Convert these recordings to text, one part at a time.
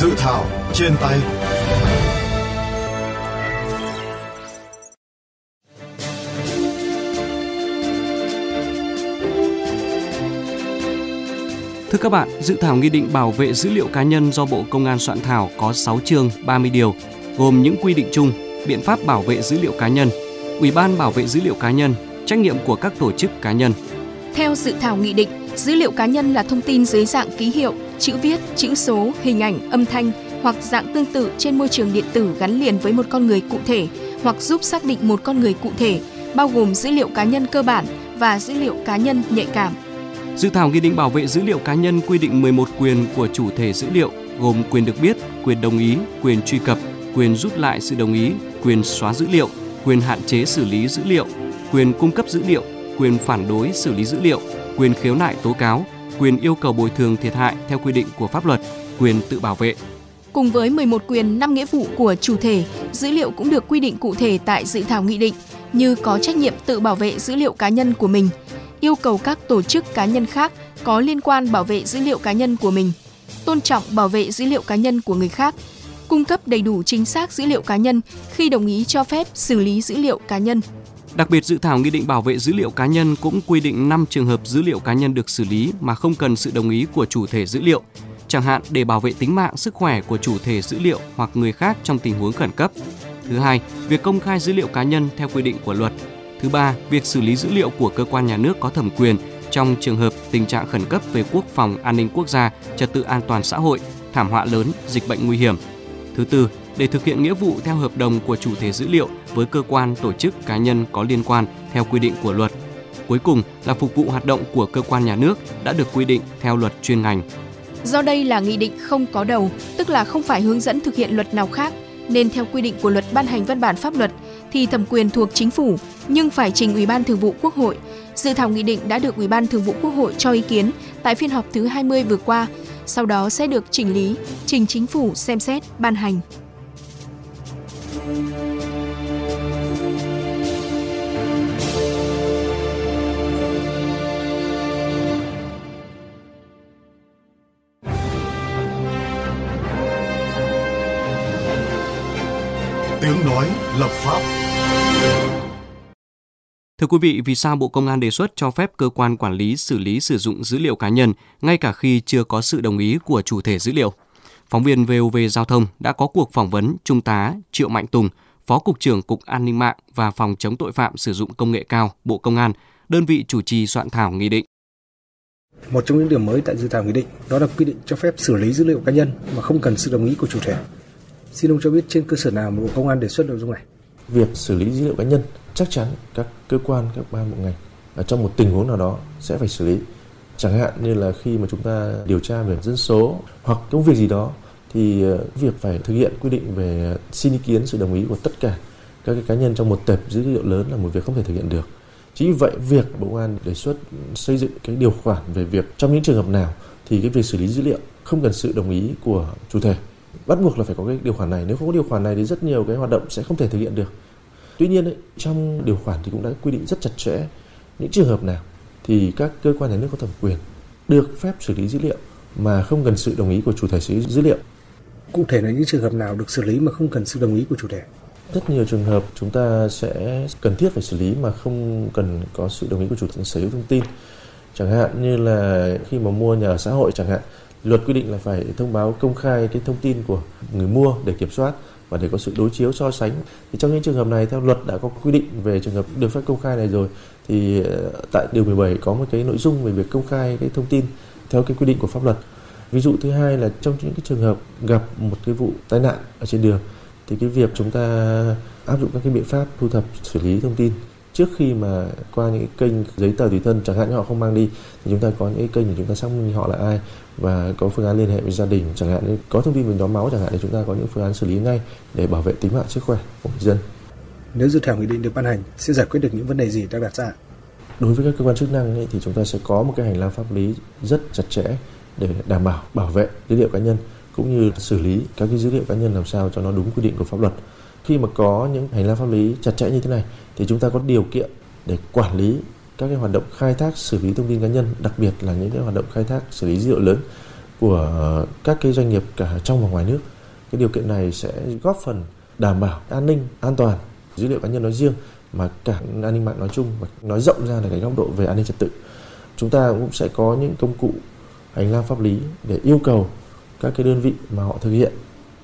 Dự thảo trên tay Thưa các bạn, dự thảo nghị định bảo vệ dữ liệu cá nhân do Bộ Công an soạn thảo có 6 chương 30 điều, gồm những quy định chung, biện pháp bảo vệ dữ liệu cá nhân, Ủy ban bảo vệ dữ liệu cá nhân, trách nhiệm của các tổ chức cá nhân. Theo dự thảo nghị định, dữ liệu cá nhân là thông tin dưới dạng ký hiệu, chữ viết, chữ số, hình ảnh, âm thanh hoặc dạng tương tự trên môi trường điện tử gắn liền với một con người cụ thể hoặc giúp xác định một con người cụ thể, bao gồm dữ liệu cá nhân cơ bản và dữ liệu cá nhân nhạy cảm. Dự thảo nghị định bảo vệ dữ liệu cá nhân quy định 11 quyền của chủ thể dữ liệu gồm quyền được biết, quyền đồng ý, quyền truy cập, quyền rút lại sự đồng ý, quyền xóa dữ liệu, quyền hạn chế xử lý dữ liệu, quyền cung cấp dữ liệu, quyền phản đối xử lý dữ liệu, quyền khiếu nại tố cáo, quyền yêu cầu bồi thường thiệt hại theo quy định của pháp luật, quyền tự bảo vệ. Cùng với 11 quyền 5 nghĩa vụ của chủ thể, dữ liệu cũng được quy định cụ thể tại dự thảo nghị định như có trách nhiệm tự bảo vệ dữ liệu cá nhân của mình, yêu cầu các tổ chức cá nhân khác có liên quan bảo vệ dữ liệu cá nhân của mình, tôn trọng bảo vệ dữ liệu cá nhân của người khác, cung cấp đầy đủ chính xác dữ liệu cá nhân khi đồng ý cho phép xử lý dữ liệu cá nhân. Đặc biệt, dự thảo nghị định bảo vệ dữ liệu cá nhân cũng quy định 5 trường hợp dữ liệu cá nhân được xử lý mà không cần sự đồng ý của chủ thể dữ liệu, chẳng hạn để bảo vệ tính mạng, sức khỏe của chủ thể dữ liệu hoặc người khác trong tình huống khẩn cấp. Thứ hai, việc công khai dữ liệu cá nhân theo quy định của luật. Thứ ba, việc xử lý dữ liệu của cơ quan nhà nước có thẩm quyền trong trường hợp tình trạng khẩn cấp về quốc phòng, an ninh quốc gia, trật tự an toàn xã hội, thảm họa lớn, dịch bệnh nguy hiểm. Thứ tư, để thực hiện nghĩa vụ theo hợp đồng của chủ thể dữ liệu với cơ quan, tổ chức, cá nhân có liên quan theo quy định của luật. Cuối cùng là phục vụ hoạt động của cơ quan nhà nước đã được quy định theo luật chuyên ngành. Do đây là nghị định không có đầu, tức là không phải hướng dẫn thực hiện luật nào khác, nên theo quy định của luật ban hành văn bản pháp luật thì thẩm quyền thuộc chính phủ nhưng phải trình Ủy ban Thường vụ Quốc hội. Dự thảo nghị định đã được Ủy ban Thường vụ Quốc hội cho ý kiến tại phiên họp thứ 20 vừa qua, sau đó sẽ được chỉnh lý, trình chính phủ xem xét, ban hành. Tiếng nói lập pháp Thưa quý vị, vì sao Bộ Công an đề xuất cho phép cơ quan quản lý xử lý sử dụng dữ liệu cá nhân ngay cả khi chưa có sự đồng ý của chủ thể dữ liệu? Phóng viên VOV Giao thông đã có cuộc phỏng vấn Trung tá Triệu Mạnh Tùng, Phó Cục trưởng Cục An ninh mạng và Phòng chống tội phạm sử dụng công nghệ cao, Bộ Công an, đơn vị chủ trì soạn thảo nghị định. Một trong những điểm mới tại dự thảo nghị định đó là quy định cho phép xử lý dữ liệu cá nhân mà không cần sự đồng ý của chủ thể. Xin ông cho biết trên cơ sở nào mà Bộ Công an đề xuất nội dung này? Việc xử lý dữ liệu cá nhân chắc chắn các cơ quan, các ban bộ ngành ở trong một tình huống nào đó sẽ phải xử lý. Chẳng hạn như là khi mà chúng ta điều tra về dân số hoặc công việc gì đó thì ờ, việc phải thực hiện quy định về xin ý kiến sự đồng ý của tất cả các cái cá nhân trong một tệp dữ liệu lớn là một việc không thể thực hiện được. Chính vì vậy, việc Bộ Công an đề xuất xây dựng cái điều khoản về việc trong những trường hợp nào thì cái việc xử lý dữ liệu không cần sự đồng ý của chủ thể. Bắt buộc là phải có cái điều khoản này. Nếu không có điều khoản này thì rất nhiều cái hoạt động sẽ không thể thực hiện được. Tuy nhiên ấy, trong điều khoản thì cũng đã quy định rất chặt chẽ những trường hợp nào thì các cơ quan nhà nước có thẩm quyền được phép xử lý dữ liệu mà không cần sự đồng ý của chủ thể xử lý dữ liệu. Cụ thể là những trường hợp nào được xử lý mà không cần sự đồng ý của chủ thể? Rất nhiều trường hợp chúng ta sẽ cần thiết phải xử lý mà không cần có sự đồng ý của chủ thể sở hữu thông tin. Chẳng hạn như là khi mà mua nhà ở xã hội chẳng hạn, luật quy định là phải thông báo công khai cái thông tin của người mua để kiểm soát và để có sự đối chiếu so sánh. Thì trong những trường hợp này, theo luật đã có quy định về trường hợp được phép công khai này rồi, thì ờ, tại điều 17 có một cái nội dung về việc công khai cái thông tin theo cái quy định của pháp luật. Ví dụ thứ hai là trong những cái trường hợp gặp một cái vụ tai nạn ở trên đường, thì cái việc chúng ta áp dụng các cái biện pháp thu thập, xử lý thông tin trước khi mà qua những kênh giấy tờ tùy thân chẳng hạn như họ không mang đi thì chúng ta có những kênh để chúng ta xác minh họ là ai và có phương án liên hệ với gia đình chẳng hạn. Như có thông tin về nhóm máu chẳng hạn thì chúng ta có những phương án xử lý ngay để bảo vệ tính mạng sức khỏe của người dân. Nếu dự thảo nghị định được ban hành sẽ giải quyết được những vấn đề gì đang đặt ra? đối với các cơ quan chức năng ấy, thì chúng ta sẽ có một cái hành lang pháp lý rất chặt chẽ để đảm bảo bảo vệ dữ liệu cá nhân cũng như xử lý các cái dữ liệu cá nhân làm sao cho nó đúng quy định của pháp luật khi mà có những hành lang pháp lý chặt chẽ như thế này thì chúng ta có điều kiện để quản lý các cái hoạt động khai thác xử lý thông tin cá nhân đặc biệt là những cái hoạt động khai thác xử lý dữ liệu lớn của các cái doanh nghiệp cả trong và ngoài nước. Cái điều kiện này sẽ góp phần đảm bảo an ninh, an toàn dữ liệu cá nhân nói riêng mà cả an ninh mạng nói chung và nói rộng ra là cái góc độ về an ninh trật tự. Chúng ta cũng sẽ có những công cụ hành lang pháp lý để yêu cầu các cái đơn vị mà họ thực hiện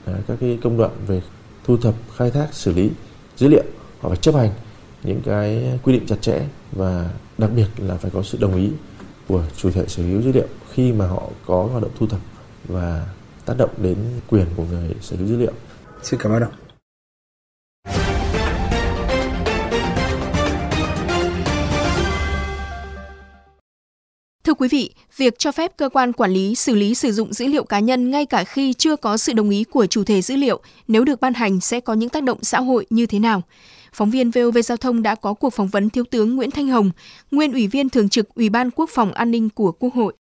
à, các cái công đoạn về thu thập, khai thác, xử lý dữ liệu họ phải chấp hành những cái quy định chặt chẽ và đặc biệt là phải có sự đồng ý của chủ thể sở hữu dữ liệu khi mà họ có hoạt động thu thập và tác động đến quyền của người sở hữu dữ liệu. Xin cảm ơn ông. Thưa quý vị, việc cho phép cơ quan quản lý xử lý sử dụng dữ liệu cá nhân ngay cả khi chưa có sự đồng ý của chủ thể dữ liệu, nếu được ban hành sẽ có những tác động xã hội như thế nào? Phóng viên VOV Giao thông đã có cuộc phỏng vấn Thiếu tướng Nguyễn Thanh Hồng, nguyên Ủy viên Thường trực Ủy ban Quốc phòng An ninh của Quốc hội.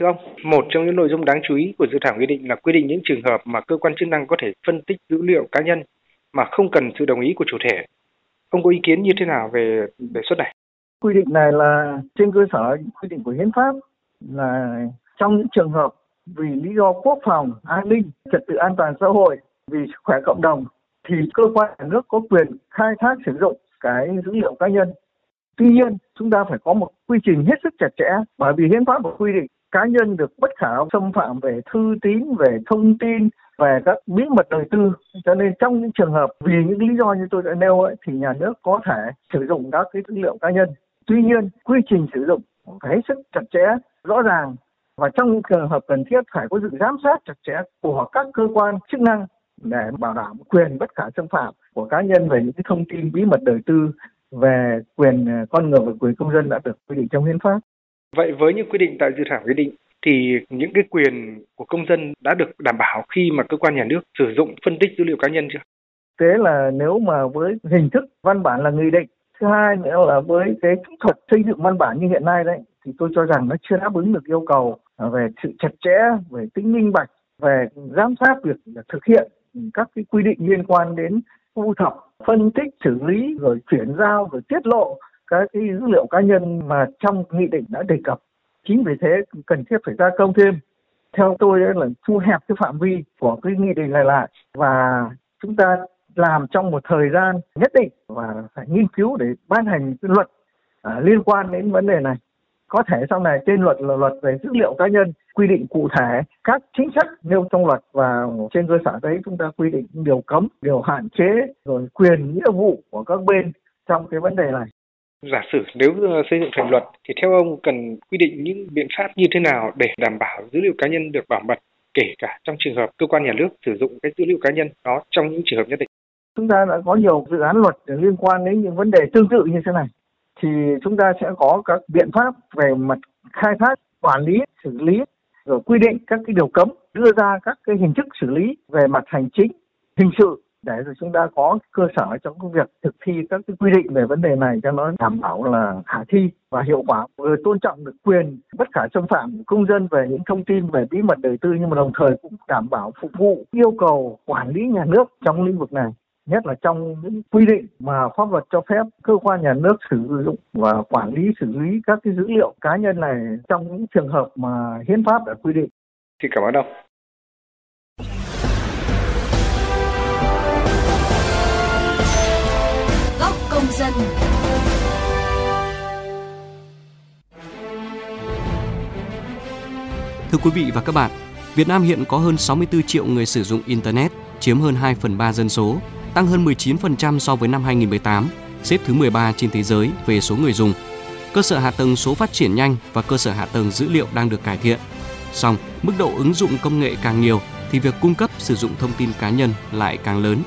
Thưa ông, một trong những nội dung đáng chú ý của dự thảo nghị định là quy định những trường hợp mà cơ quan chức năng có thể phân tích dữ liệu cá nhân mà không cần sự đồng ý của chủ thể. Ông có ý kiến như thế nào về đề xuất này? Quy định này là trên cơ sở quy định của hiến pháp là trong những trường hợp vì lý do quốc phòng, an ninh, trật tự an toàn xã hội, vì sức khỏe cộng đồng thì cơ quan nhà nước có quyền khai thác sử dụng cái dữ liệu cá nhân. Tuy nhiên, chúng ta phải có một quy trình hết sức chặt chẽ bởi vì hiến pháp quy định cá nhân được bất khả xâm phạm về thư tín, về thông tin, về các bí mật đời tư. Cho nên trong những trường hợp vì những lý do như tôi đã nêu ấy, thì nhà nước có thể sử dụng các cái dữ liệu cá nhân. Tuy nhiên, quy trình sử dụng phải hết sức chặt chẽ, rõ ràng và trong những trường hợp cần thiết phải có sự giám sát chặt chẽ của các cơ quan chức năng để bảo đảm quyền bất khả xâm phạm của cá nhân về những thông tin bí mật đời tư về quyền ờ, con người và quyền công dân đã được quy định trong hiến pháp. Vậy với những quy định tại dự thảo quy định thì những cái quyền của công dân đã được đảm bảo khi mà cơ quan nhà nước sử dụng phân tích dữ liệu cá nhân chưa? Thế là nếu mà với hình thức văn bản là nghị định, thứ hai nữa là với cái kỹ thuật xây dựng văn bản như hiện nay đấy thì tôi cho rằng nó chưa đáp ứng được yêu cầu à, về sự chặt chẽ, về tính minh bạch, về giám sát việc thực hiện các cái quy định liên quan đến thu thập, phân tích, xử lý rồi chuyển giao rồi tiết lộ các cái dữ liệu cá nhân mà trong nghị định đã đề cập. Chính vì thế cần thiết phải gia công thêm. Theo tôi là thu hẹp cái phạm vi của cái nghị định này lại và chúng ta làm trong một thời gian nhất định và phải nghiên cứu để ban hành cái luật à, liên quan đến vấn đề này. Có thể sau này trên luật là luật về dữ liệu cá nhân quy định cụ thể các chính sách nêu trong luật và trên cơ sở đấy chúng ta quy định điều cấm điều hạn chế rồi quyền nghĩa vụ của các bên trong cái vấn đề này. Giả sử nếu ờ, xây dựng thành luật thì theo ông cần quy định những biện pháp như thế nào để đảm bảo dữ liệu cá nhân được bảo mật kể cả trong trường hợp cơ quan nhà nước sử dụng cái dữ liệu cá nhân đó trong những trường hợp nhất định? Chúng ta đã có nhiều dự án luật liên quan đến những vấn đề tương tự như thế này. Thì chúng ta sẽ có các biện pháp về mặt khai thác, quản lý, xử lý, rồi quy định các cái điều cấm, đưa ra các cái hình thức xử lý về mặt hành chính, hình sự để rồi chúng ta có cơ sở trong cái việc thực thi các cái quy định về vấn đề này cho nó đảm bảo là khả thi và hiệu quả. Vừa tôn trọng được quyền bất khả xâm phạm của công dân về những thông tin về bí mật đời tư nhưng mà đồng thời cũng đảm bảo phục vụ yêu cầu quản lý nhà nước trong lĩnh vực này nhất là trong những quy định mà pháp luật cho phép cơ quan nhà nước sử dụng và quản lý xử lý các cái dữ liệu cá nhân này trong những trường hợp mà hiến pháp đã quy định. Xin cảm ơn ông. Góc công dân. Thưa quý vị và các bạn, Việt Nam hiện có hơn 64 triệu người sử dụng Internet, chiếm hơn 2 phần 3 dân số tăng hơn 19% so với năm 2018, xếp thứ 13 trên thế giới về số người dùng. Cơ sở hạ tầng số phát triển nhanh và cơ sở hạ tầng dữ liệu đang được cải thiện. Song, mức độ ứng dụng công nghệ càng nhiều thì việc cung cấp sử dụng thông tin cá nhân lại càng lớn.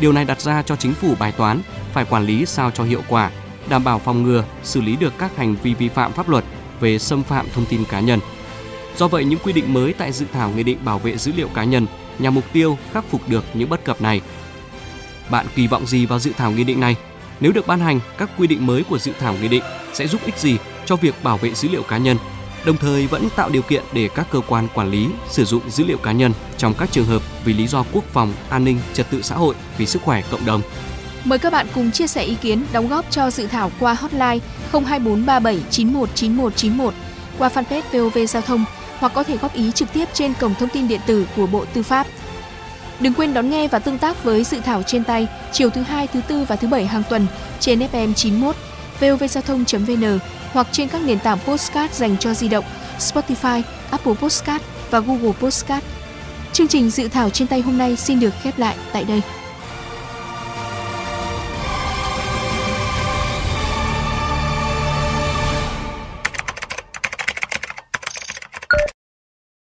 Điều này đặt ra cho chính phủ bài toán phải quản lý sao cho hiệu quả, đảm bảo phòng ngừa, xử lý được các hành vi vi phạm pháp luật về xâm phạm thông tin cá nhân. Do vậy, những quy định mới tại dự thảo Nghị định bảo vệ dữ liệu cá nhân nhằm mục tiêu khắc phục được những bất cập này bạn kỳ vọng gì vào dự thảo nghị định này? Nếu được ban hành, các quy định mới của dự thảo nghị định sẽ giúp ích gì cho việc bảo vệ dữ liệu cá nhân, đồng thời vẫn tạo điều kiện để các cơ quan quản lý sử dụng dữ liệu cá nhân trong các trường hợp vì lý do quốc phòng, an ninh, trật tự xã hội, vì sức khỏe cộng đồng. Mời các bạn cùng chia sẻ ý kiến, đóng góp cho dự thảo qua hotline 02437 919191 qua fanpage VOV Giao thông hoặc có thể góp ý trực tiếp trên cổng thông tin điện tử của Bộ Tư pháp. Đừng quên đón nghe và tương tác với dự thảo trên tay chiều thứ hai, thứ tư và thứ bảy hàng tuần trên FM 91, vovgiao thông.vn hoặc trên các nền tảng postcard dành cho di động Spotify, Apple Postcard và Google Postcard. Chương trình dự thảo trên tay hôm nay xin được khép lại tại đây.